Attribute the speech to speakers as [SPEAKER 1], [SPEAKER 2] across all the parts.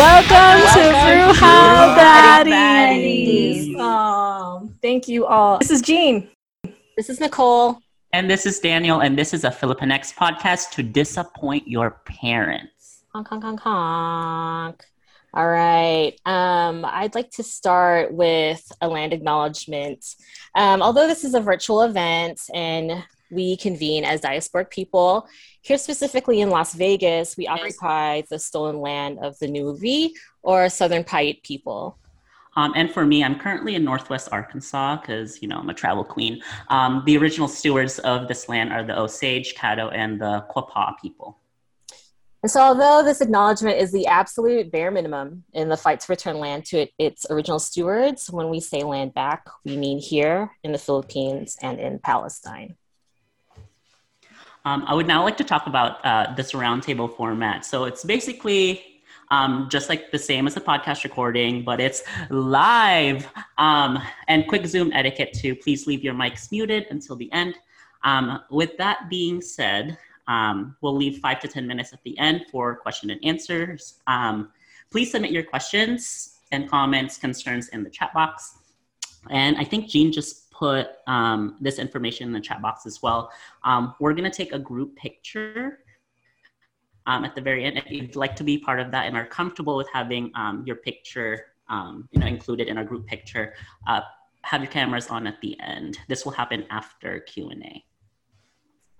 [SPEAKER 1] Welcome, to Bruja Baddies. Um, thank you all. This is Jean.
[SPEAKER 2] This is Nicole.
[SPEAKER 3] And this is Daniel, and this is a Filipinx podcast to disappoint your parents.
[SPEAKER 2] Honk, honk, honk, honk. All right. Um, I'd like to start with a land acknowledgement. Um, although this is a virtual event and we convene as diasporic people, here specifically in Las Vegas, we occupy the stolen land of the Nuvi or Southern Paiute people.
[SPEAKER 3] Um, and for me, I'm currently in Northwest Arkansas because, you know, I'm a travel queen. Um, the original stewards of this land are the Osage, Caddo, and the Quapaw people.
[SPEAKER 2] And so, although this acknowledgement is the absolute bare minimum in the fight to return land to it, its original stewards, when we say land back, we mean here in the Philippines and in Palestine.
[SPEAKER 3] Um, I would now like to talk about uh, this roundtable format. So it's basically um, just like the same as a podcast recording, but it's live. Um, and quick Zoom etiquette too. Please leave your mics muted until the end. Um, with that being said, um, we'll leave five to 10 minutes at the end for question and answers. Um, please submit your questions and comments, concerns in the chat box. And I think Jean just put um, this information in the chat box as well. Um, we're gonna take a group picture um, at the very end. If you'd like to be part of that and are comfortable with having um, your picture you know, included in our group picture, uh, have your cameras on at the end. This will happen after Q&A.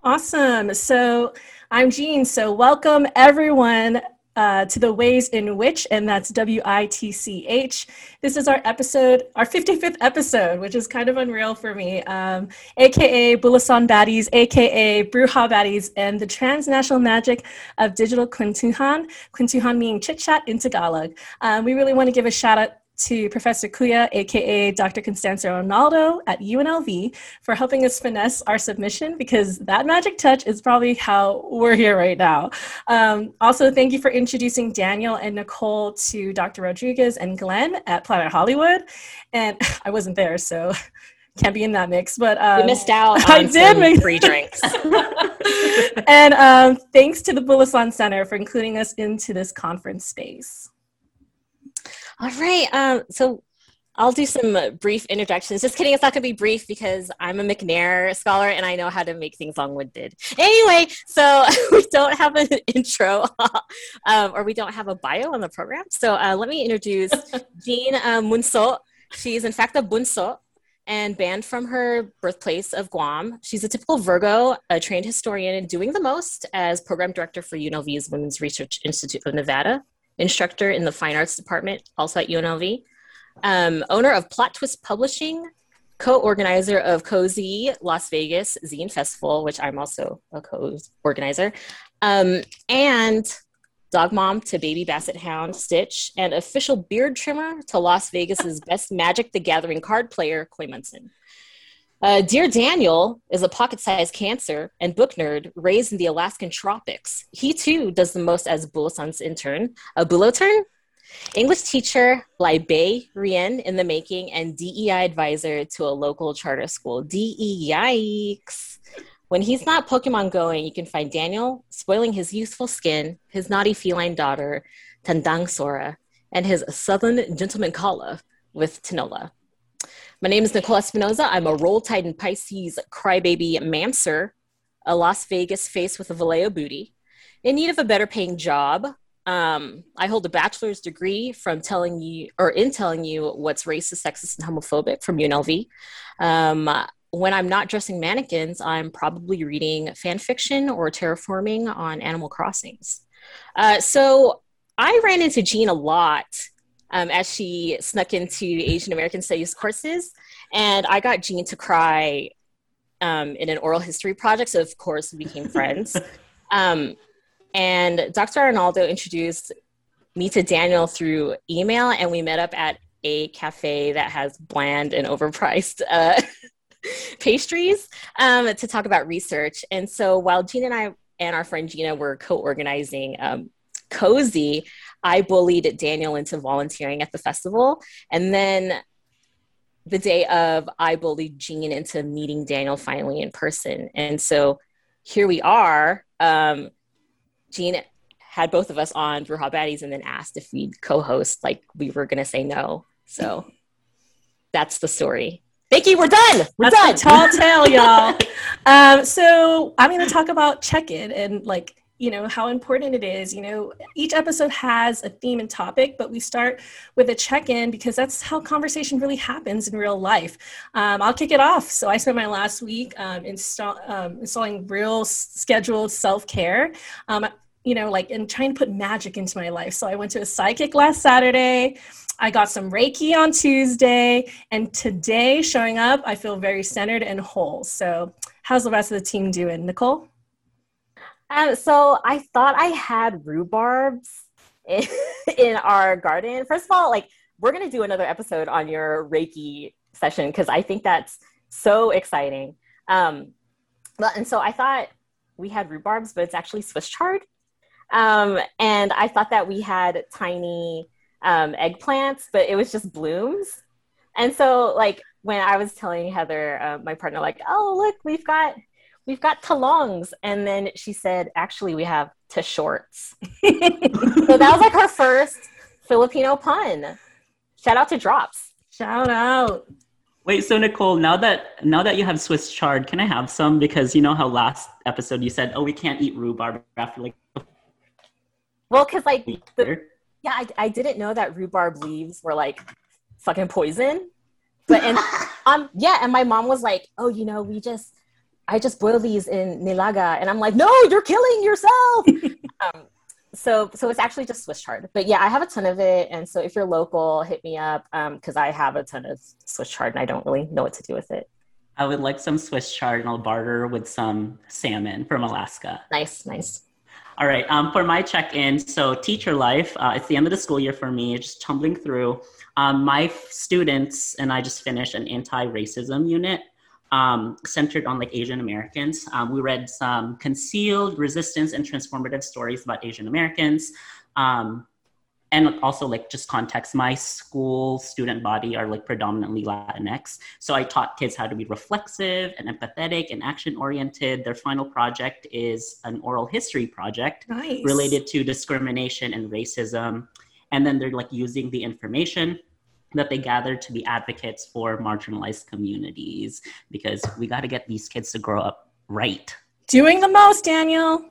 [SPEAKER 1] Awesome. So I'm Jean. So welcome everyone uh, to the ways in which, and that's W I T C H. This is our episode, our 55th episode, which is kind of unreal for me, um, aka Bulosan Baddies, aka Bruja Baddies, and the transnational magic of digital kwentuhan, kwentuhan meaning chit chat in Tagalog. Um, we really want to give a shout out to Professor Kuya, aka Dr. Constancio Arnaldo at UNLV, for helping us finesse our submission because that magic touch is probably how we're here right now. Um, also, thank you for introducing Daniel and Nicole to Dr. Rodriguez and Glenn at Planet Hollywood. And I wasn't there, so can't be in that mix. But um,
[SPEAKER 2] you missed out. I did make free drinks.
[SPEAKER 1] and um, thanks to the Bulosan Center for including us into this conference space.
[SPEAKER 2] All right. Um, so I'll do some brief introductions. Just kidding, it's not going to be brief because I'm a McNair scholar and I know how to make things long winded. Anyway, so we don't have an intro um, or we don't have a bio on the program. So uh, let me introduce Jean uh, Munso. She's, in fact, a Bunso and banned from her birthplace of Guam. She's a typical Virgo, a trained historian, and doing the most as program director for UNLV's Women's Research Institute of Nevada instructor in the fine arts department, also at UNLV, um, owner of Plot Twist Publishing, co-organizer of Cozy Las Vegas Zine Festival, which I'm also a co-organizer, um, and dog mom to baby basset hound Stitch, and official beard trimmer to Las Vegas's best Magic the Gathering card player, Coy Munson. Uh, Dear Daniel is a pocket sized cancer and book nerd raised in the Alaskan tropics. He too does the most as Bulosan's intern, a Bulotern, English teacher, librarian in the making, and DEI advisor to a local charter school. DE. When he's not Pokemon going, you can find Daniel spoiling his youthful skin, his naughty feline daughter, Tandang Sora, and his southern gentleman Kala with Tinola. My name is Nicole Espinoza. I'm a Roll Tide and Pisces crybaby mancer, a Las Vegas face with a Vallejo booty, in need of a better paying job. Um, I hold a bachelor's degree from telling you, or in telling you what's racist, sexist, and homophobic from UNLV. Um, when I'm not dressing mannequins, I'm probably reading fan fiction or terraforming on Animal Crossings. Uh, so I ran into Jean a lot um, as she snuck into Asian American Studies courses. And I got Jean to cry um, in an oral history project. So, of course, we became friends. Um, and Dr. Arnaldo introduced me to Daniel through email, and we met up at a cafe that has bland and overpriced uh, pastries um, to talk about research. And so, while Jean and I and our friend Gina were co organizing um, Cozy, I bullied Daniel into volunteering at the festival. And then the day of, I bullied Jean into meeting Daniel finally in person. And so here we are. Um, Jean had both of us on Bruja Baddies and then asked if we'd co-host, like we were gonna say no. So that's the story. Thank you. We're done. We're
[SPEAKER 1] That's
[SPEAKER 2] done.
[SPEAKER 1] tall tale, y'all. Um, so I'm going to talk about check-in and like you know how important it is you know each episode has a theme and topic but we start with a check-in because that's how conversation really happens in real life. Um, i'll kick it off. So i spent my last week um, install, um, installing real scheduled self-care um, you know like and trying to put magic into my life. So i went to a psychic last saturday. I got some Reiki on Tuesday, and today showing up, I feel very centered and whole. So, how's the rest of the team doing, Nicole?
[SPEAKER 2] Um, so I thought I had rhubarbs in, in our garden. First of all, like we're gonna do another episode on your Reiki session because I think that's so exciting. Um, and so I thought we had rhubarbs, but it's actually Swiss chard. Um, and I thought that we had tiny um, eggplants, but it was just blooms. And so, like when I was telling Heather, uh, my partner, like, "Oh, look, we've got we've got talongs," and then she said, "Actually, we have to shorts." so that was like her first Filipino pun. Shout out to Drops.
[SPEAKER 1] Shout out.
[SPEAKER 3] Wait, so Nicole, now that now that you have Swiss chard, can I have some? Because you know how last episode you said, "Oh, we can't eat rhubarb after like
[SPEAKER 2] Well, because like the, yeah, I, I didn't know that rhubarb leaves were like fucking poison. But and um yeah, and my mom was like, "Oh, you know, we just I just boil these in nilaga," and I'm like, "No, you're killing yourself." um, so so it's actually just Swiss chard. But yeah, I have a ton of it, and so if you're local, hit me up because I have a ton of Swiss chard, and I don't really know what to do with it.
[SPEAKER 3] I would like some Swiss chard, and I'll barter with some salmon from Alaska.
[SPEAKER 2] Nice, nice.
[SPEAKER 3] All right. Um, for my check-in, so teacher life. Uh, it's the end of the school year for me. Just tumbling through. Um, my f- students and I just finished an anti-racism unit um, centered on like Asian Americans. Um, we read some concealed resistance and transformative stories about Asian Americans. Um, and also like just context my school student body are like predominantly latinx so i taught kids how to be reflexive and empathetic and action oriented their final project is an oral history project
[SPEAKER 1] Nice.
[SPEAKER 3] related to discrimination and racism and then they're like using the information that they gathered to be advocates for marginalized communities because we got to get these kids to grow up right
[SPEAKER 1] Doing the most, Daniel.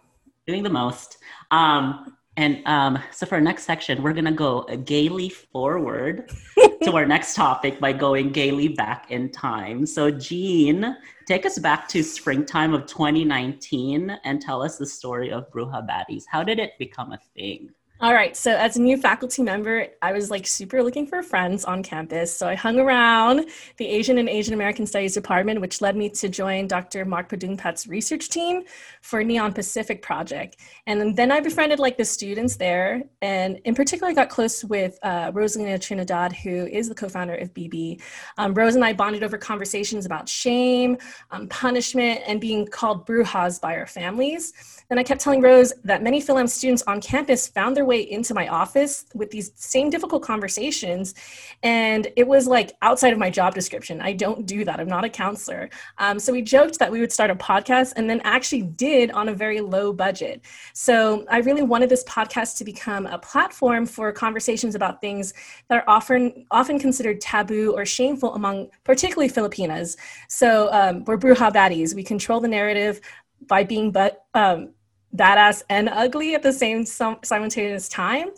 [SPEAKER 3] doing the most. Um, and um, so for our next section, we're gonna go gaily forward to our next topic by going gaily back in time. So Jean, take us back to springtime of 2019 and tell us the story of Bruja Baddies. How did it become a thing?
[SPEAKER 1] All right. So, as a new faculty member, I was like super looking for friends on campus. So, I hung around the Asian and Asian American Studies department, which led me to join Dr. Mark Padoongpatt's research team for Neon Pacific project. And then I befriended like the students there. And in particular, I got close with uh, Rosalina Trinidad, who is the co founder of BB. Um, Rose and I bonded over conversations about shame, um, punishment, and being called brujas by our families. And I kept telling Rose that many Fil-Am students on campus found their way into my office with these same difficult conversations. And it was like outside of my job description. I don't do that. I'm not a counselor. Um, so we joked that we would start a podcast and then actually did on a very low budget. So I really wanted this podcast to become a platform for conversations about things that are often often considered taboo or shameful among particularly Filipinas. So um, we're bruja baddies. We control the narrative by being but um, badass and ugly at the same sim- simultaneous time.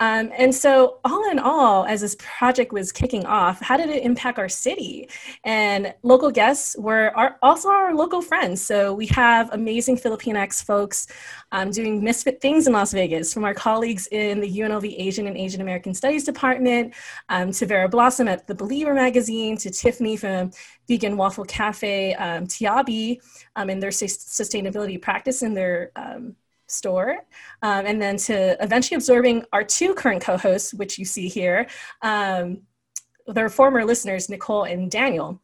[SPEAKER 1] Um, and so, all in all, as this project was kicking off, how did it impact our city? And local guests were our, also our local friends. So, we have amazing Filipinx folks um, doing misfit things in Las Vegas, from our colleagues in the UNLV Asian and Asian American Studies Department, um, to Vera Blossom at the Believer magazine, to Tiffany from Vegan Waffle Cafe, um, Tiabi um, in their sus- sustainability practice in their um, store, um, and then to eventually absorbing our two current co-hosts, which you see here, um, their former listeners, Nicole and Daniel.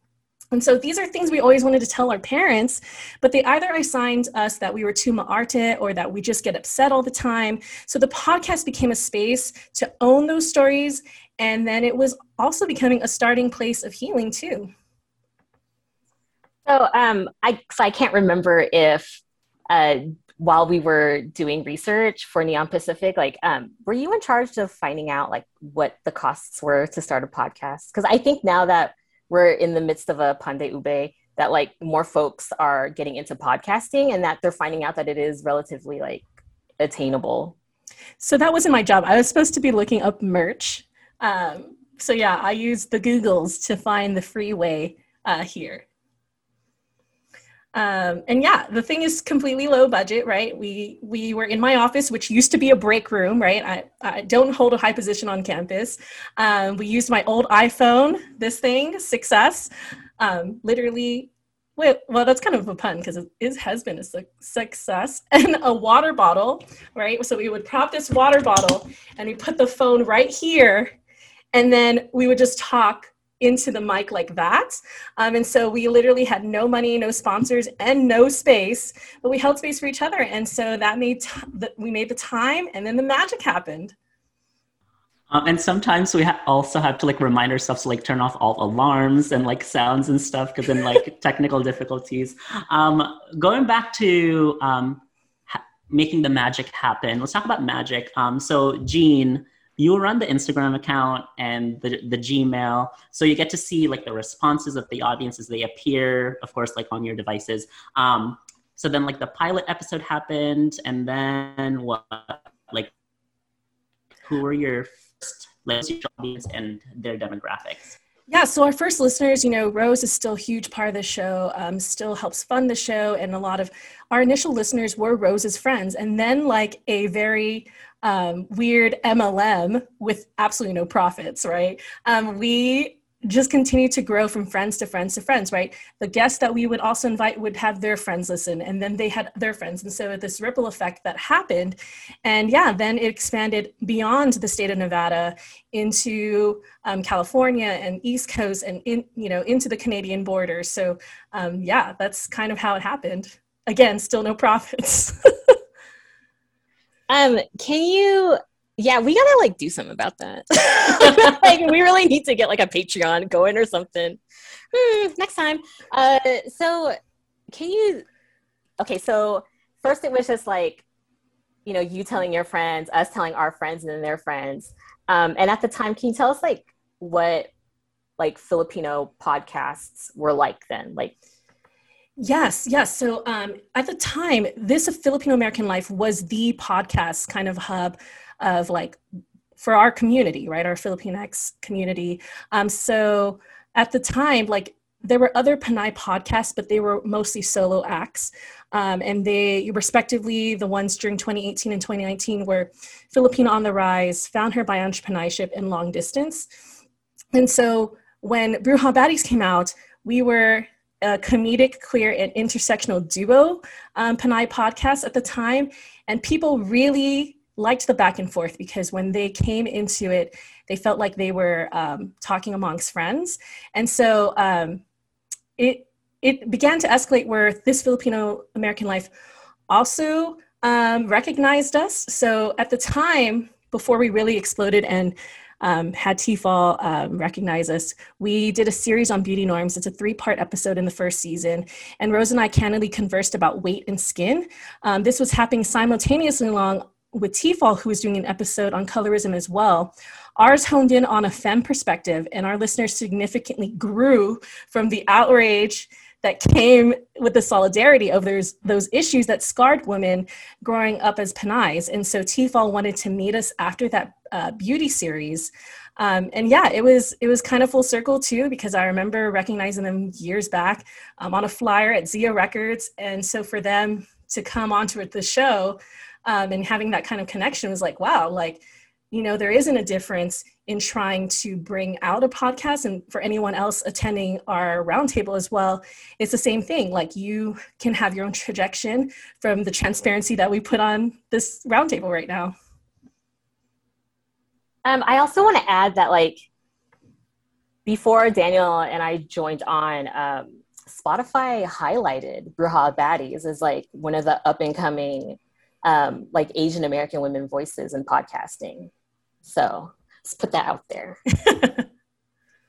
[SPEAKER 1] And so these are things we always wanted to tell our parents, but they either assigned us that we were too ma'arte or that we just get upset all the time. So the podcast became a space to own those stories, and then it was also becoming a starting place of healing too.
[SPEAKER 2] So um, I so I can't remember if uh, while we were doing research for Neon Pacific, like, um, were you in charge of finding out like what the costs were to start a podcast? Because I think now that we're in the midst of a Pande Ube, that like more folks are getting into podcasting and that they're finding out that it is relatively like attainable.
[SPEAKER 1] So that wasn't my job. I was supposed to be looking up merch. Um, so yeah, I used the Googles to find the free way uh, here. Um, and yeah, the thing is completely low budget, right? We we were in my office, which used to be a break room, right? I, I don't hold a high position on campus. Um, we used my old iPhone, this thing, 6S, um, literally. Well, well, that's kind of a pun because it has been a su- success. And a water bottle, right? So we would prop this water bottle and we put the phone right here, and then we would just talk into the mic like that. Um, and so we literally had no money, no sponsors, and no space, but we held space for each other. And so that made t- that we made the time, and then the magic happened.
[SPEAKER 3] Um, and sometimes we ha- also have to like remind ourselves to like turn off all alarms and like sounds and stuff because then like technical difficulties. Um, going back to um, ha- making the magic happen, let's talk about magic. Um, so Jean, you run the Instagram account and the, the Gmail. So you get to see like the responses of the audience as they appear, of course, like on your devices. Um, so then like the pilot episode happened and then what, like, who were your first audience and their demographics?
[SPEAKER 1] Yeah, so our first listeners, you know, Rose is still a huge part of the show, um, still helps fund the show. And a lot of our initial listeners were Rose's friends. And then, like, a very um, weird MLM with absolutely no profits, right? Um, we just continue to grow from friends to friends to friends, right? The guests that we would also invite would have their friends listen, and then they had their friends. And so this ripple effect that happened. And yeah, then it expanded beyond the state of Nevada into um, California and East Coast and in, you know, into the Canadian border. So um, yeah, that's kind of how it happened. Again, still no profits.
[SPEAKER 2] Um, can you yeah, we gotta like do something about that. like we really need to get like a Patreon going or something. Hmm, next time. Uh so can you okay, so first it was just like, you know, you telling your friends, us telling our friends and then their friends. Um, and at the time, can you tell us like what like Filipino podcasts were like then? Like
[SPEAKER 1] Yes, yes. So um, at the time, this Filipino American Life was the podcast kind of hub of like for our community, right? Our Filipinx community. Um, so at the time, like there were other Pinay podcasts, but they were mostly solo acts. Um, and they, respectively, the ones during 2018 and 2019 were Filipino on the Rise, Found Her by Entrepreneurship, and Long Distance. And so when Bruja Baddies came out, we were a comedic, queer, and intersectional duo um, Pinay podcast at the time. And people really liked the back and forth because when they came into it, they felt like they were um, talking amongst friends. And so um, it, it began to escalate where this Filipino American life also um, recognized us. So at the time, before we really exploded and um, had TFAL um, recognize us. We did a series on beauty norms. It's a three part episode in the first season. And Rose and I candidly conversed about weight and skin. Um, this was happening simultaneously along with TFAL, who was doing an episode on colorism as well. Ours honed in on a femme perspective, and our listeners significantly grew from the outrage that came with the solidarity of those those issues that scarred women growing up as Pinays. And so TFAL wanted to meet us after that uh, beauty series. Um, and yeah, it was it was kind of full circle too because I remember recognizing them years back um, on a flyer at Zia Records, and so for them to come onto the show um, and having that kind of connection was like, wow, like you know there isn't a difference in trying to bring out a podcast and for anyone else attending our roundtable as well it's the same thing. Like you can have your own trajectory from the transparency that we put on this roundtable right now.
[SPEAKER 2] Um, i also want to add that like before daniel and i joined on um, spotify highlighted bruja baddies as like one of the up and coming um, like asian american women voices in podcasting so let's put that out there.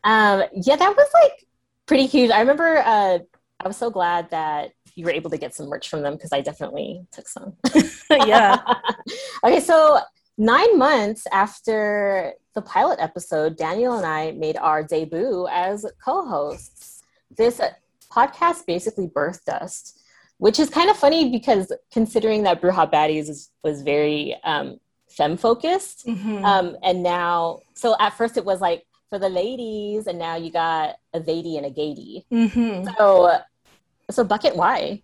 [SPEAKER 2] um, yeah, that was like pretty huge. I remember uh, I was so glad that you were able to get some merch from them because I definitely took some.
[SPEAKER 1] yeah.
[SPEAKER 2] okay, so nine months after the pilot episode, Daniel and I made our debut as co hosts. This uh, podcast basically birthed us, which is kind of funny because considering that Bruja Baddies was, was very um, femme focused. Mm-hmm. Um, and now, so at first it was like for the ladies, and now you got a Vady and a Gady. Mm-hmm. So, so Bucket, why?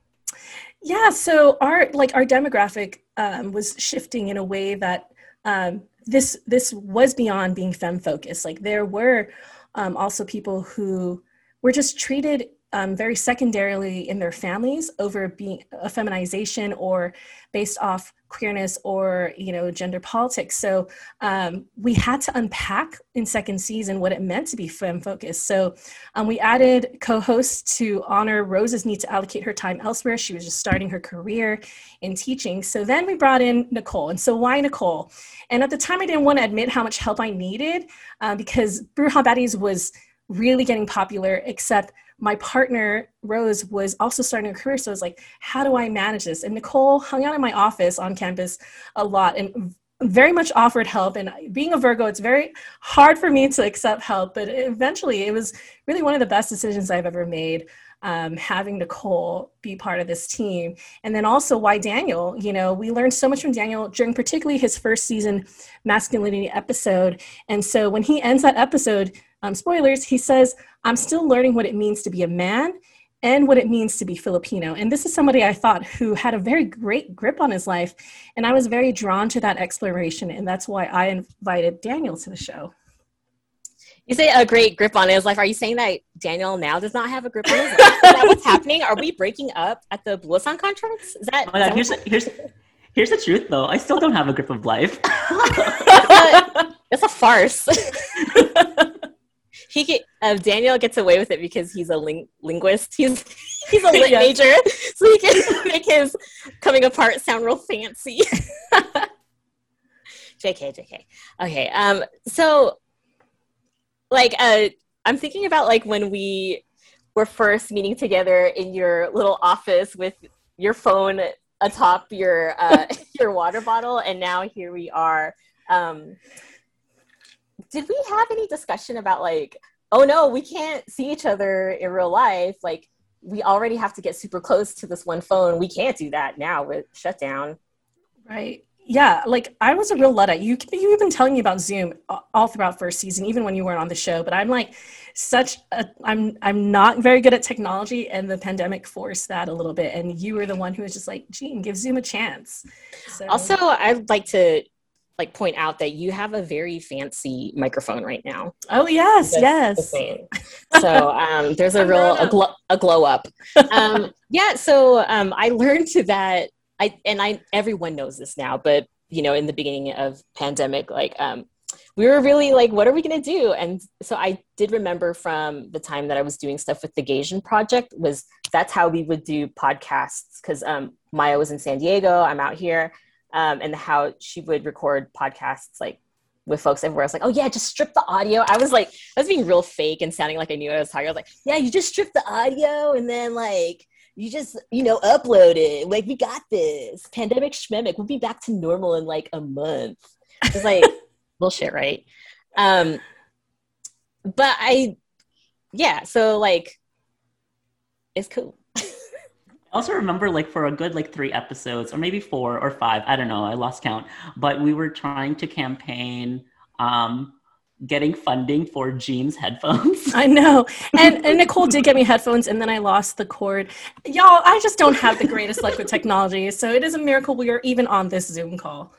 [SPEAKER 1] Yeah, so our like our demographic um, was shifting in a way that um, this this was beyond being femme focused. Like there were um, also people who were just treated um, very secondarily in their families over being a feminization or based off queerness or you know gender politics. So um, we had to unpack in second season what it meant to be femme focused. So um, we added co-hosts to honor rose's need to allocate her time elsewhere. She was just starting her career in teaching. So then we brought in nicole. And so why nicole? And at the time i didn't want to admit how much help i needed uh, because bruja baddies was really getting popular except my partner Rose was also starting a career. So I was like, how do I manage this? And Nicole hung out in my office on campus a lot and very much offered help. And being a Virgo, it's very hard for me to accept help, but eventually it was really one of the best decisions I've ever made. Um, having Nicole be part of this team. And then also why Daniel, you know, we learned so much from Daniel during particularly his first season masculinity episode. And so when he ends that episode, um, spoilers, he says, I'm still learning what it means to be a man and what it means to be Filipino. And this is somebody I thought who had a very great grip on his life. And I was very drawn to that exploration. And that's why I invited Daniel to the show.
[SPEAKER 2] You say a great grip on his life. Are you saying that Daniel now does not have a grip on his life? is that what's happening? Are we breaking up at the Busan contracts? Is that,
[SPEAKER 3] oh
[SPEAKER 2] is that
[SPEAKER 3] here's, here's, here's the truth though. I still don't have a grip of life.
[SPEAKER 2] It's a farce he get, uh, Daniel gets away with it because he's a ling- linguist. He's he's a lit major, so he can make his coming apart sound real fancy. JK, JK. Okay, um, so like uh, I'm thinking about like when we were first meeting together in your little office with your phone atop your uh, your water bottle, and now here we are. Um, did we have any discussion about like oh no we can't see each other in real life. Like we already have to get super close to this one phone. We can't do that now with shutdown.
[SPEAKER 1] Right. Yeah like i was a real luddite. You you've been telling me about zoom all throughout first season even when you weren't on the show but i'm like such a i'm i'm not very good at technology and the pandemic forced that a little bit and you were the one who was just like Jean, give zoom a chance.
[SPEAKER 2] So. also i'd like to like point out that you have a very fancy microphone right now.
[SPEAKER 1] Oh yes, yes.
[SPEAKER 2] so um, there's a real a glow, a glow up. Um, yeah. So um, I learned that I and I everyone knows this now, but you know, in the beginning of pandemic, like um, we were really like, what are we gonna do? And so I did remember from the time that I was doing stuff with the Gaysian project was that's how we would do podcasts because um, Maya was in San Diego, I'm out here um, and how she would record podcasts like with folks everywhere. I was like, oh yeah, just strip the audio. I was like, I was being real fake and sounding like I knew what I was talking. I was like, yeah, you just strip the audio and then like you just you know upload it. Like we got this. Pandemic schmemic. We'll be back to normal in like a month. It's like bullshit, right? Um, but I, yeah. So like, it's cool
[SPEAKER 3] also remember like for a good like three episodes or maybe four or five i don't know i lost count but we were trying to campaign um getting funding for jean's headphones.
[SPEAKER 1] I know. And, and nicole did get me headphones and then i lost the cord. Y'all i just don't have the greatest luck with technology so it is a miracle we are even on this zoom call.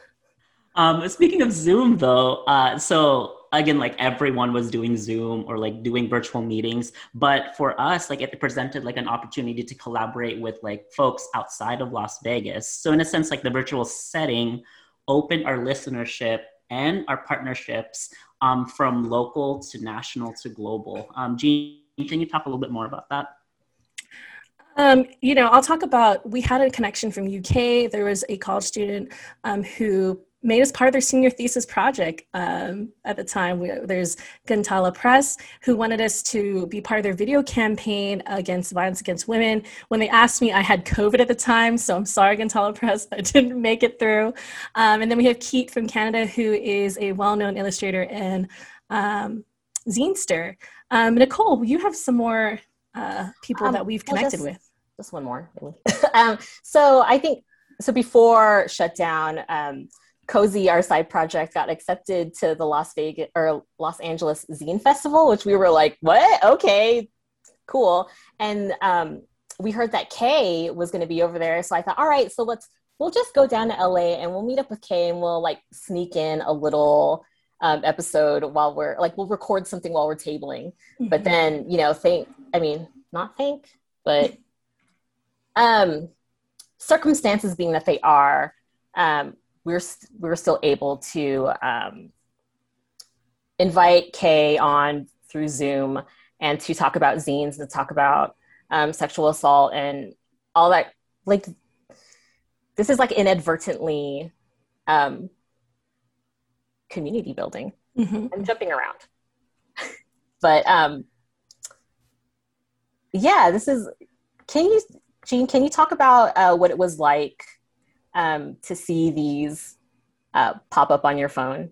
[SPEAKER 3] Um speaking of zoom though uh so again like everyone was doing zoom or like doing virtual meetings but for us like it presented like an opportunity to collaborate with like folks outside of las vegas so in a sense like the virtual setting opened our listenership and our partnerships um, from local to national to global um, Jean, can you talk a little bit more about that
[SPEAKER 1] um, you know, I'll talk about. We had a connection from UK. There was a college student um, who made us part of their senior thesis project um, at the time. We, there's Gantala Press, who wanted us to be part of their video campaign against violence against women. When they asked me, I had COVID at the time, so I'm sorry, Gantala Press, I didn't make it through. Um, and then we have Keat from Canada, who is a well known illustrator and um, zinester. Um, Nicole, you have some more uh, people
[SPEAKER 2] Um,
[SPEAKER 1] that we've
[SPEAKER 2] well,
[SPEAKER 1] connected
[SPEAKER 2] just-
[SPEAKER 1] with.
[SPEAKER 2] just one more really. um, so i think so before shutdown um, cozy our side project got accepted to the las vegas or los angeles zine festival which we were like what? Okay cool. And um, we heard that kay was going to be over there so i thought all right so let's we'll just go down to la and we'll meet up with kay and we'll like sneak in a little um, episode while we're like we'll record something while we're tabling. But
[SPEAKER 1] Mhm.
[SPEAKER 2] then you know think i mean not think but um circumstances being that they are um we're st- we're still able to um invite kay on through zoom and to talk about zines and talk about um, sexual assault and all that like this is like inadvertently um community building
[SPEAKER 1] Mhm.
[SPEAKER 2] I'm jumping around. but um yeah, this is can you Jean, can you talk about uh, what it was like um, to see these uh, pop up on your phone?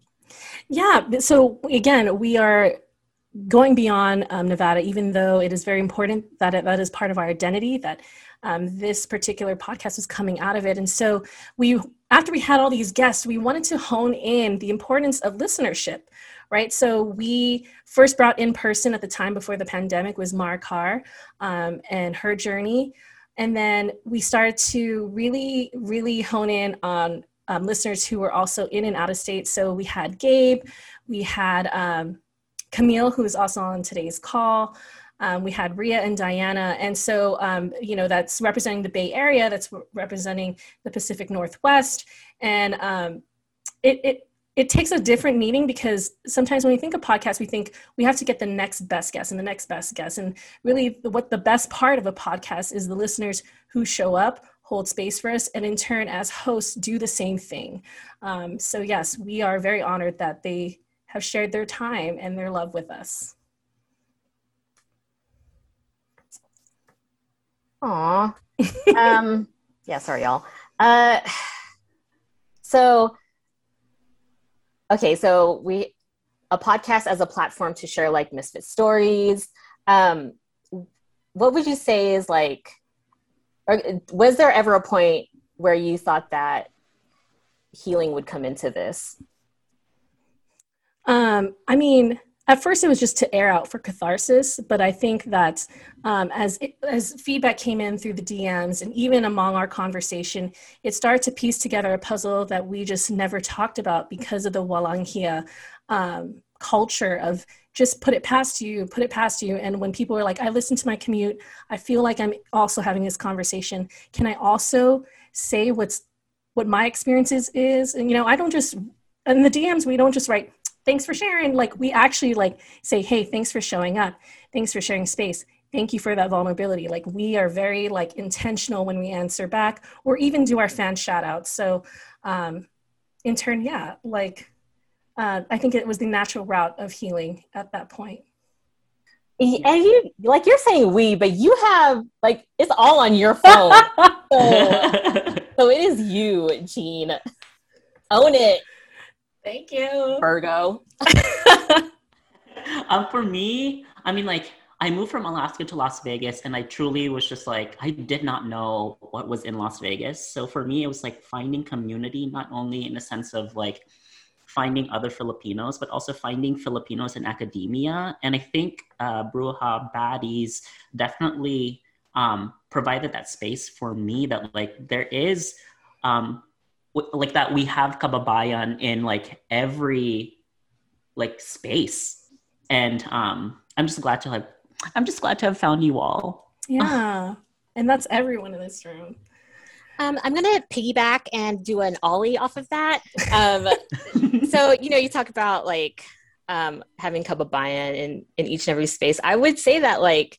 [SPEAKER 1] Yeah. So again, we are going beyond um, Nevada, even though it is very important that it, that is part of our identity. That um, this particular podcast is coming out of it, and so we, after we had all these guests, we wanted to hone in the importance of listenership, right? So we first brought in person at the time before the pandemic was Mara Carr um, and her journey. And then we started to really, really hone in on um, listeners who were also in and out of state. So we had Gabe, we had um, Camille, who is also on today's call. Um, we had Ria and Diana. And so, um, you know, that's representing the Bay Area, that's representing the Pacific Northwest. And um, it, it, it takes a different meaning because sometimes when we think of podcasts, we think we have to get the next best guest and the next best guest. And really, what the best part of a podcast is the listeners who show up, hold space for us, and in turn, as hosts, do the same thing. Um, so, yes, we are very honored that they have shared their time and their love with us.
[SPEAKER 2] Aw. um, yeah, sorry, y'all. Uh, so, okay, so we a podcast as a platform to share like misfit stories. Um, what would you say is like, or was there ever a point where you thought that healing would come into this?
[SPEAKER 1] Um, I mean, at first it was just to air out for catharsis, but I think that um, as it, as feedback came in through the DMs and even among our conversation, it started to piece together a puzzle that we just never talked about because of the Walanghia um, culture of just put it past you, put it past you. And when people are like, I listen to my commute, I feel like I'm also having this conversation. Can I also say what's what my experiences is? And you know, I don't just in the DMs we don't just write thanks for sharing. Like we actually like say hey thanks for showing up. Thanks for sharing space. Thank you for that vulnerability. Like we are very like intentional when we answer back or even do our fan shout outs so um in turn yeah like uh, i think it was the natural route of healing at that point.
[SPEAKER 2] And you, like you're saying we, but you have like it's all on your phone. so, so it is you, Jean. Own it,
[SPEAKER 1] thank you
[SPEAKER 2] Virgo.
[SPEAKER 3] um, for me, I mean, like, I moved from Alaska to Las Vegas, and I truly was just like, I did not know what was in Las Vegas. So for me, it was like finding community, not only in the sense of like finding other Filipinos, but also finding Filipinos in academia. And I think uh, Bruja Baddies definitely um, provided that space for me that like there is um, w- like that we have kababayan in like every like space and um i'm just glad to have i'm just glad to have found you all
[SPEAKER 1] yeah and that's everyone in this room
[SPEAKER 2] Um, I'm gonna piggyback and do an ollie off of that. Um, so you know, you talk about like um, having kababayan in in each and every space. I would say that like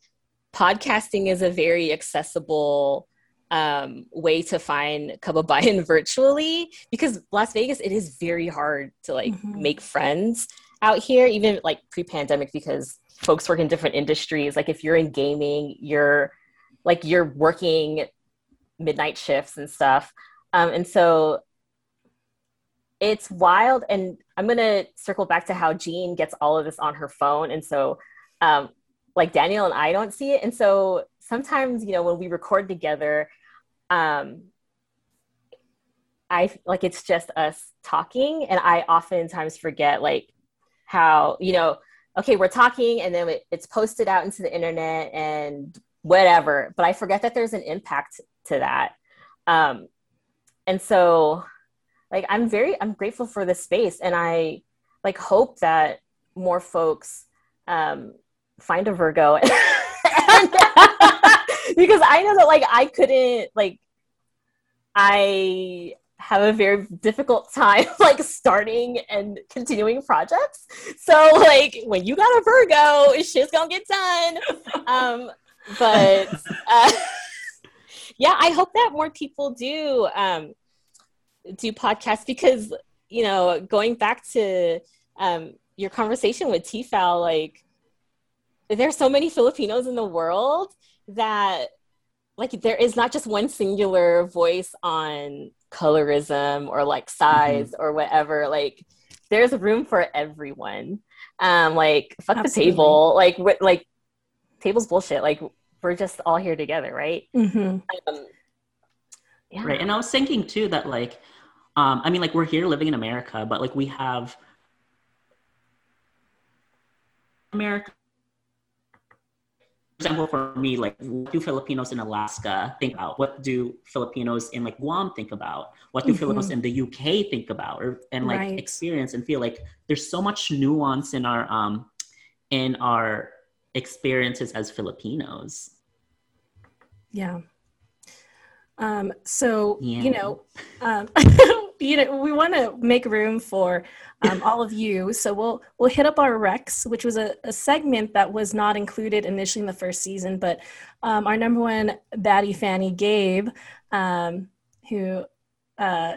[SPEAKER 2] podcasting is a very accessible um, way to find kababayan virtually because Las Vegas, it is very hard to like mm-hmm. make friends out here, even like pre-pandemic, because folks work in different industries. Like if you're in gaming, you're like you're working midnight shifts and stuff. Um, and so it's wild. And I'm gonna circle back to how Jean gets all of this on her phone. And so um, like Daniel and I don't see it. And so sometimes, you know, when we record together, um, I like it's just us talking, and I oftentimes forget like how you know, okay, we're talking, and then it, it's posted out into the internet and whatever, but I forget that there's an impact to that. Um, and so, like, I'm very I'm grateful for this space, and I like hope that more folks um, find a Virgo. because I know that like I couldn't like I have a very difficult time like starting and continuing projects. So like when you got a Virgo, shit's gonna get done. Um, but uh, yeah, I hope that more people do um, do podcasts because you know going back to um, your conversation with TFAL, like there's so many Filipinos in the world that like there is not just one singular voice on colorism or like size mm-hmm. or whatever like there's room for everyone um like fuck Absolutely. the table like what like table's bullshit like we're just all here together right mm-hmm. um,
[SPEAKER 3] yeah. right and i was thinking too that like um i mean like we're here living in america but like we have america example, for me, like what do Filipinos in Alaska think about? What do Filipinos in like Guam think about? What do mm-hmm. Filipinos in the UK think about or and like right. experience and feel like there's so much nuance in our um in our experiences as Filipinos.
[SPEAKER 1] Yeah. Um, so yeah. you know, um, you know, we want to make room for um, all of you. So we'll we'll hit up our Rex, which was a, a segment that was not included initially in the first season, but um, our number one baddie Fanny Gabe, um, who uh,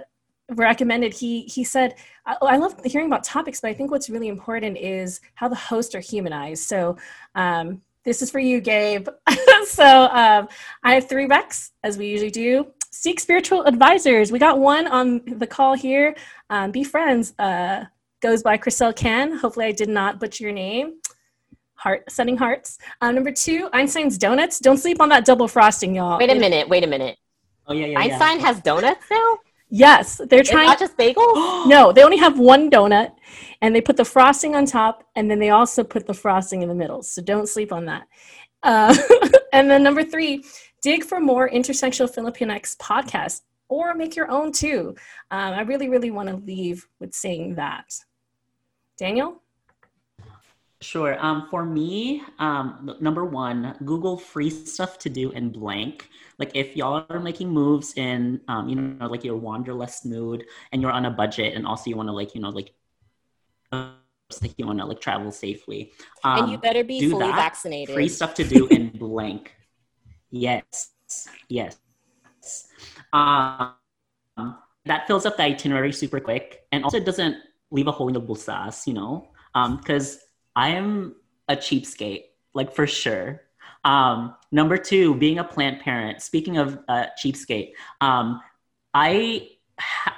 [SPEAKER 1] recommended he he said I, I, love hearing about topics, but I think what's really important is how the hosts are humanized. So um, this is for you, Gabe. so um, I have three Rex, as we usually do seek spiritual advisors. We got one on the call here. Um, be friends. Uh, goes by Chriselle Can. Hopefully, I did not butcher your name. Heart, sending hearts. Uh, number two, Einstein's donuts. Don't sleep on that double frosting, y'all.
[SPEAKER 2] Wait a minute. Wait a minute.
[SPEAKER 3] Oh yeah, yeah.
[SPEAKER 2] Einstein
[SPEAKER 3] yeah.
[SPEAKER 2] has donuts now.
[SPEAKER 1] Yes, they're it's trying.
[SPEAKER 2] Not just bagels.
[SPEAKER 1] no, they only have one donut, and they put the frosting on top, and then they also put the frosting in the middle. So don't sleep on that. Uh, and then number three, dig for more intersectional Filipinx podcasts or make your own too. Um, I really, really want to leave with saying that. Daniel?
[SPEAKER 3] Sure. Um, for me, um, number one, Google free stuff to do in blank. Like if y'all are making moves in, um, you know, like your wanderlust mood, and you're on a budget, and also you want to like, you know, like, uh, like you want to like travel safely.
[SPEAKER 2] and you um, better be fully that. vaccinated.
[SPEAKER 3] Free stuff to do in blank. Yes, yes. Um, that fills up the itinerary super quick, and also doesn't leave a hole in the bulsas, you know, because um, I am a cheapskate, like for sure. Um, number two, being a plant parent. Speaking of uh, cheapskate, um, I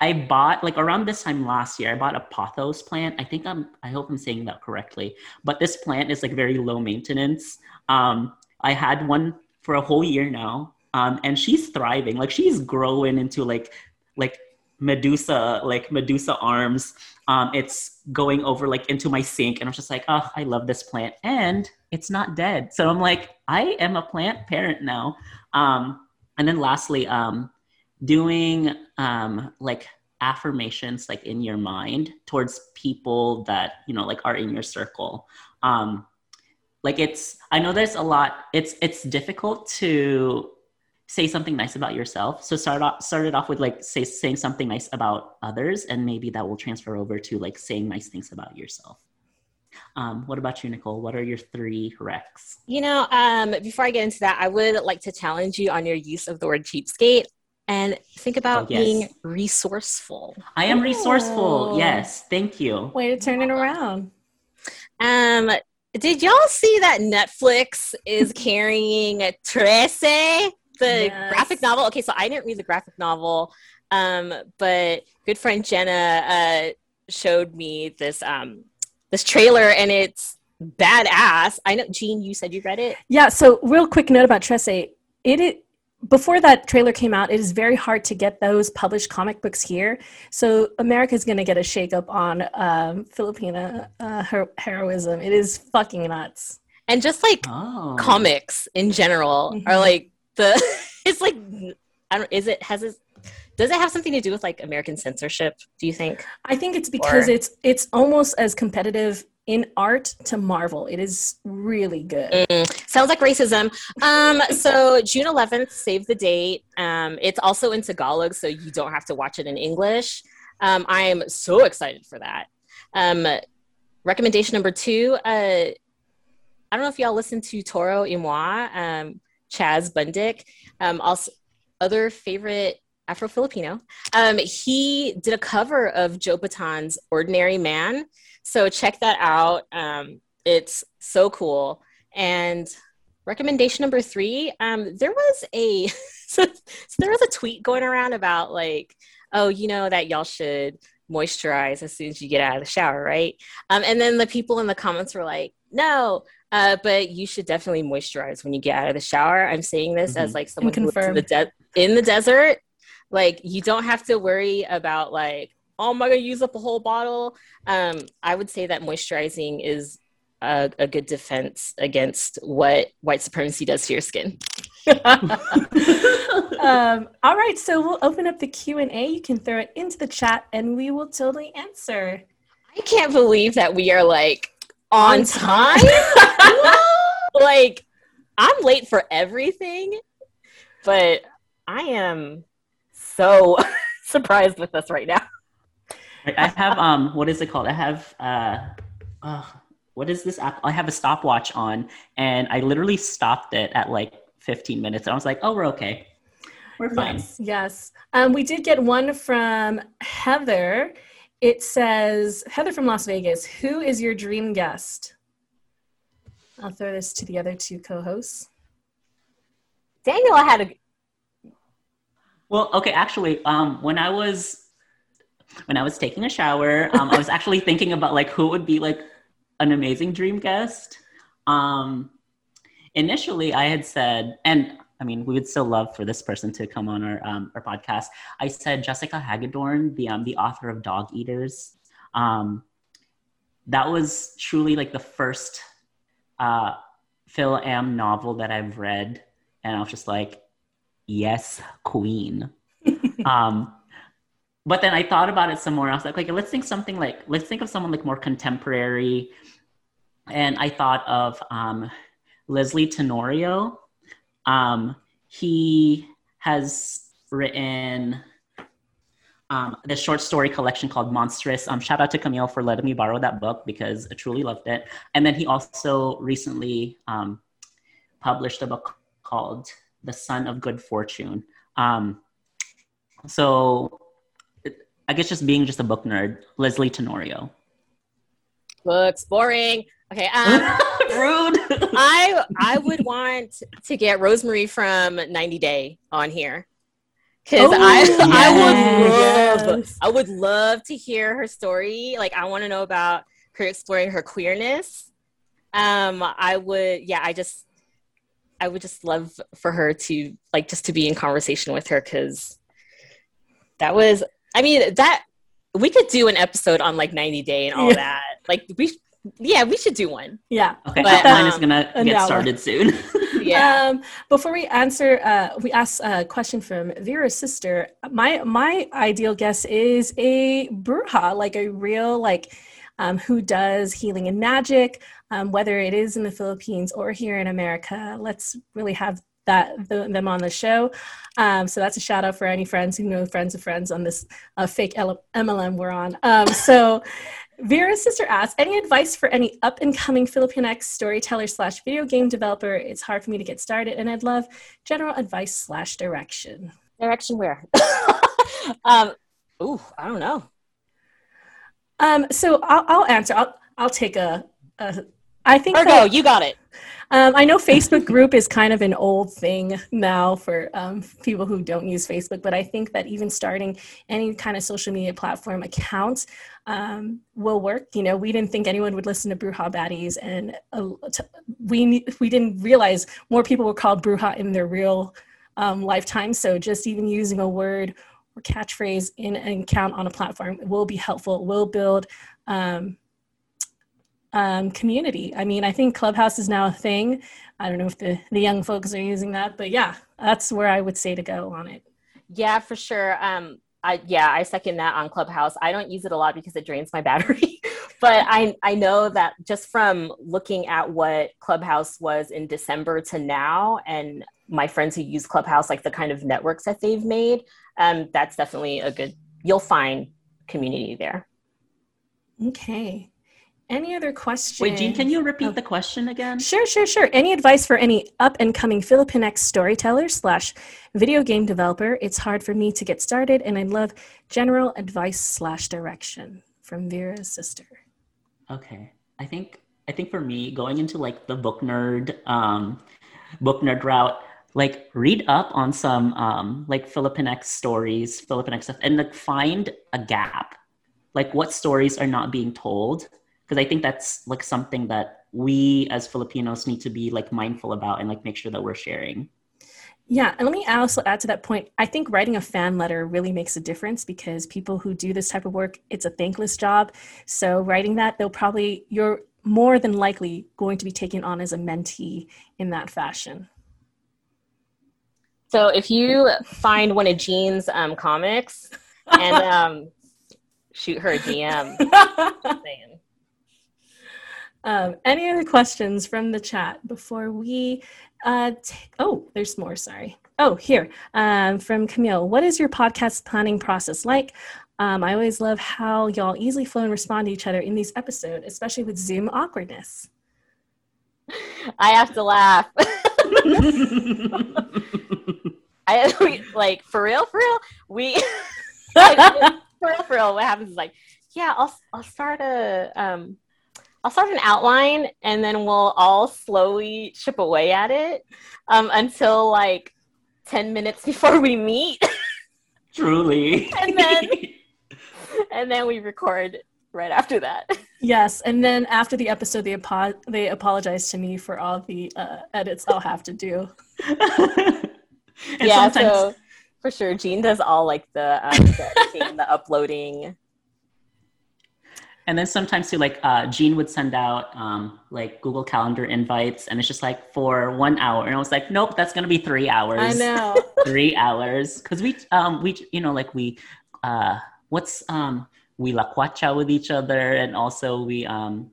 [SPEAKER 3] I bought like around this time last year. I bought a pothos plant. I think I'm. I hope I'm saying that correctly. But this plant is like very low maintenance. Um, I had one for a whole year now. Um, and she's thriving. Like she's growing into like like Medusa, like Medusa arms. Um, it's going over like into my sink, and I'm just like, oh, I love this plant, and it's not dead. So I'm like, I am a plant parent now. Um, and then lastly, um, doing um, like affirmations like in your mind towards people that you know like are in your circle. Um, like it's i know there's a lot it's it's difficult to say something nice about yourself so start off start it off with like say saying something nice about others and maybe that will transfer over to like saying nice things about yourself Um, what about you, Nicole? What are your three recs?
[SPEAKER 2] You know, um, before I get into that, I would like to challenge you on your use of the word cheapskate and think about
[SPEAKER 3] Oh, yes.
[SPEAKER 2] being resourceful.
[SPEAKER 3] I am resourceful.
[SPEAKER 1] Oh.
[SPEAKER 3] Yes, thank you.
[SPEAKER 1] Way to turn it around.
[SPEAKER 2] Um, did y'all see that Netflix is carrying Trese, the
[SPEAKER 1] Yes.
[SPEAKER 2] graphic novel? Okay, so I didn't read the graphic novel, um, but good friend Jenna uh, showed me this um, this trailer, and it's badass. I know, Jean, you said you read it.
[SPEAKER 1] Yeah. So, real quick note about Trese. It, it before that trailer came out, it is very hard to get those published comic books here. So, America's going to get a shakeup on um, Filipina uh, her- heroism. It is fucking nuts.
[SPEAKER 2] And just like
[SPEAKER 3] Oh.
[SPEAKER 2] comics in general
[SPEAKER 1] Mhm.
[SPEAKER 2] are like the it's like I don't is it has it does it have something to do with like American censorship? Do you think?
[SPEAKER 1] I think it's because
[SPEAKER 2] Or-
[SPEAKER 1] it's it's almost as competitive in art to Marvel. It is really good.
[SPEAKER 2] Mm, sounds like racism. Um, so June 11th, save the date. Um, it's also in Tagalog, so you don't have to watch it in English. Um, I am so excited for that. Um, recommendation number two. Uh, I don't know if y'all listen to Toro y Moi, um, Chaz Bundick. Um, also, other favorite Afro Filipino. Um, he did a cover of Joe Bataan's Ordinary Man. So check that out. Um, it's so cool. And recommendation number three, um, there was a so, so there was a tweet going around about like, oh, you know that y'all should moisturize as soon as you get out of the shower, right? Um, and then the people in the comments were like, no, uh, but you should definitely moisturize when you get out of the shower. I'm saying this as
[SPEAKER 3] Mhm.
[SPEAKER 2] like someone who lives in the, de- in the desert. Like you don't have to worry about like, oh, am I gonna use up a whole bottle? Um, I would say that moisturizing is a, a good defense against what white supremacy does to your skin.
[SPEAKER 1] um, all right, so we'll open up the Q and A. You can throw it into the chat, and we will totally answer.
[SPEAKER 2] I can't believe that we are like on
[SPEAKER 1] On
[SPEAKER 2] time. like I'm late for everything, but I am so surprised with us right now.
[SPEAKER 3] I have um, what is it called? I have uh, uh, what is this app? I have a stopwatch on, and I literally stopped it at like 15 minutes. And I was like, oh, we're okay. We're fine.
[SPEAKER 1] Yes, yes. Um, we did get one from Heather. It says, Heather from Las Vegas, who is your dream guest? I'll throw this to the other two co hosts.
[SPEAKER 2] Daniel, I had a
[SPEAKER 3] Well, okay, actually, um, when I was when I was taking a shower, um, I was actually thinking about like who would be like an amazing dream guest. Um, initially, I had said, and I mean, we would still love for this person to come on our um, our podcast. I said Jessica Hagedorn, the um, the author of Dogeaters. Um, that was truly like the first uh, Fil-Am novel that I've read, and I was just like, yes, queen. um, but then I thought about it some more. I was like, okay, let's think something like, let's think of someone like more contemporary. And I thought of um, Lysley Tenorio. Um, he has written um, the short story collection called Monstress. Um, shout out to Camille for letting me borrow that book because I truly loved it. And then he also recently um, published a book called The Son of Good Fortune. Um, so I guess just being just a book nerd, Lysley Tenorio.
[SPEAKER 2] books boring. Okay, um,
[SPEAKER 3] Rude.
[SPEAKER 2] I I would want to get Rosemary from 90 Day on here because
[SPEAKER 1] Oh,
[SPEAKER 2] I I would
[SPEAKER 1] yes.
[SPEAKER 2] love I would love to hear her story. Like I want to know about her exploring her queerness. Um, I would yeah, I just I would just love for her to like just to be in conversation with her because that was I mean that we could do an episode on like 90 Day and all
[SPEAKER 1] Yeah.
[SPEAKER 2] that. Like we yeah, we should do one.
[SPEAKER 1] Yeah.
[SPEAKER 3] Okay,
[SPEAKER 2] But,
[SPEAKER 3] mine is
[SPEAKER 2] um,
[SPEAKER 3] gonna get
[SPEAKER 1] hour.
[SPEAKER 3] started soon.
[SPEAKER 2] Yeah.
[SPEAKER 1] Um, before we answer, uh, we asked a question from Vera's sister. My my ideal guess is a bruja, like a real like um, who does healing and magic, um, whether it is in the Philippines or here in America. Let's really have that the, them on the show. Um, so that's a shout out for any friends who know friends of friends on this uh, fake L- MLM we're on. Um, so Vera's sister asks, any advice for any up and coming Filipinx storyteller slash video game developer? It's hard for me to get started, and I'd love general advice slash direction.
[SPEAKER 2] Direction where? um, ooh, I don't know.
[SPEAKER 1] Um, so I'll, I'll answer. I'll I'll take a. a I think
[SPEAKER 2] Virgo,
[SPEAKER 1] that-
[SPEAKER 2] you got it.
[SPEAKER 1] Um, I know Facebook group is kind of an old thing now for um, people who don't use Facebook, but I think that even starting any kind of social media platform account um, will work. You know, we didn't think anyone would listen to Bruja Baddies, and uh, t- we we didn't realize more people were called Bruja in their real um, lifetime. So just even using a word or catchphrase in an account on a platform will be helpful. Will build. Um, community. I mean, I think Clubhouse is now a thing. I don't know if the, the young folks are using that, but yeah, that's where I would say to go on it.
[SPEAKER 2] Yeah, for sure. Um, I yeah, I second that on Clubhouse. I don't use it a lot because it drains my battery, but I I know that just from looking at what Clubhouse was in December to now, and my friends who use Clubhouse, like the kind of networks that they've made, um, that's definitely a good. You'll find community there.
[SPEAKER 1] Okay. Any other questions?
[SPEAKER 3] Wait, Jean, can you repeat
[SPEAKER 1] Oh.
[SPEAKER 3] the question again?
[SPEAKER 1] Sure, sure, sure. Any advice for any up and coming Filipinx storyteller slash video game developer? It's hard for me to get started, and I'd love general advice slash direction from Vera's sister.
[SPEAKER 3] Okay. I think I think for me, going into like the book nerd, um, book nerd route, like read up on some um, like Filipinx stories, Filipinx stuff, and like find a gap. Like what stories are not being told? Because I think that's like something that we as Filipinos need to be like mindful about and like make sure that we're sharing.
[SPEAKER 1] Yeah, and let me also add to that point. I think writing a fan letter really makes a difference because people who do this type of work, it's a thankless job. So writing that, they'll probably you're more than likely going to be taken on as a mentee in that fashion.
[SPEAKER 2] So if you find one of Jean's um, comics and um, shoot her a DM, saying.
[SPEAKER 1] Um, any other questions from the chat before we? Uh, t- oh, there's more. Sorry. Oh, here um, from Camille. What is your podcast planning process like? Um, I always love how y'all easily flow and respond to each other in these episodes, especially with Zoom awkwardness.
[SPEAKER 2] I have to laugh. I we, like for real, for real. We like, for real, for real. What happens is like, yeah, I'll I'll start a um, I'll start an outline, and then we'll all slowly chip away at it um, until like ten minutes before we meet,
[SPEAKER 3] Truly.
[SPEAKER 2] And then- and then we record right after that.
[SPEAKER 1] Yes, and then after the episode, they apo- they apologize to me for all the uh, edits I'll have to do.
[SPEAKER 3] and
[SPEAKER 2] yeah,
[SPEAKER 3] sometimes
[SPEAKER 2] so for sure, Jean does all like the um, the editing, the uploading.
[SPEAKER 3] And then sometimes too, like uh, Jean would send out um, like Google Calendar invites, and it's just like for one hour, and I was like, nope, that's gonna be three hours.
[SPEAKER 1] I know.
[SPEAKER 3] three hours because we um we you know like we uh what's um we la cuacha with each other, and also we um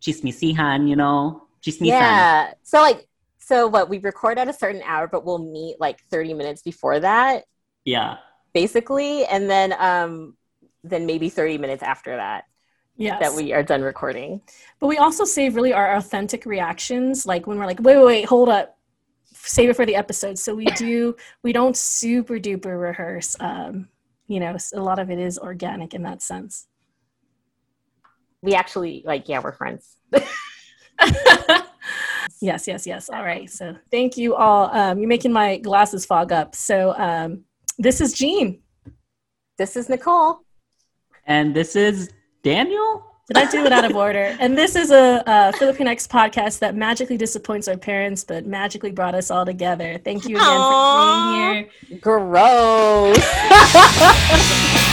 [SPEAKER 3] chismisihan, you know, chismisan.
[SPEAKER 2] Yeah. So like, so what? We record at a certain hour, but we'll meet like thirty minutes before that,
[SPEAKER 3] Yeah.
[SPEAKER 2] basically, and then um, then maybe thirty minutes after that
[SPEAKER 1] Yes.
[SPEAKER 2] that we are done recording.
[SPEAKER 1] But we also save really our authentic reactions, like when we're like, wait, wait, wait, hold up, save it for the episode. So we do, we don't super duper rehearse. Um, you know, a lot of it is organic in that sense.
[SPEAKER 2] We actually like, yeah, we're friends.
[SPEAKER 1] yes, yes, yes. All right. So thank you all. Um, you're making my glasses fog up. So um, this is Jean.
[SPEAKER 2] This is Nicole.
[SPEAKER 3] And this is Daniel.
[SPEAKER 1] Did I do it out of order? And this is a, a Filipinx podcast that magically disappoints our parents, but magically brought us all together. Thank you again
[SPEAKER 2] Aw.
[SPEAKER 1] for being here.
[SPEAKER 2] Gross.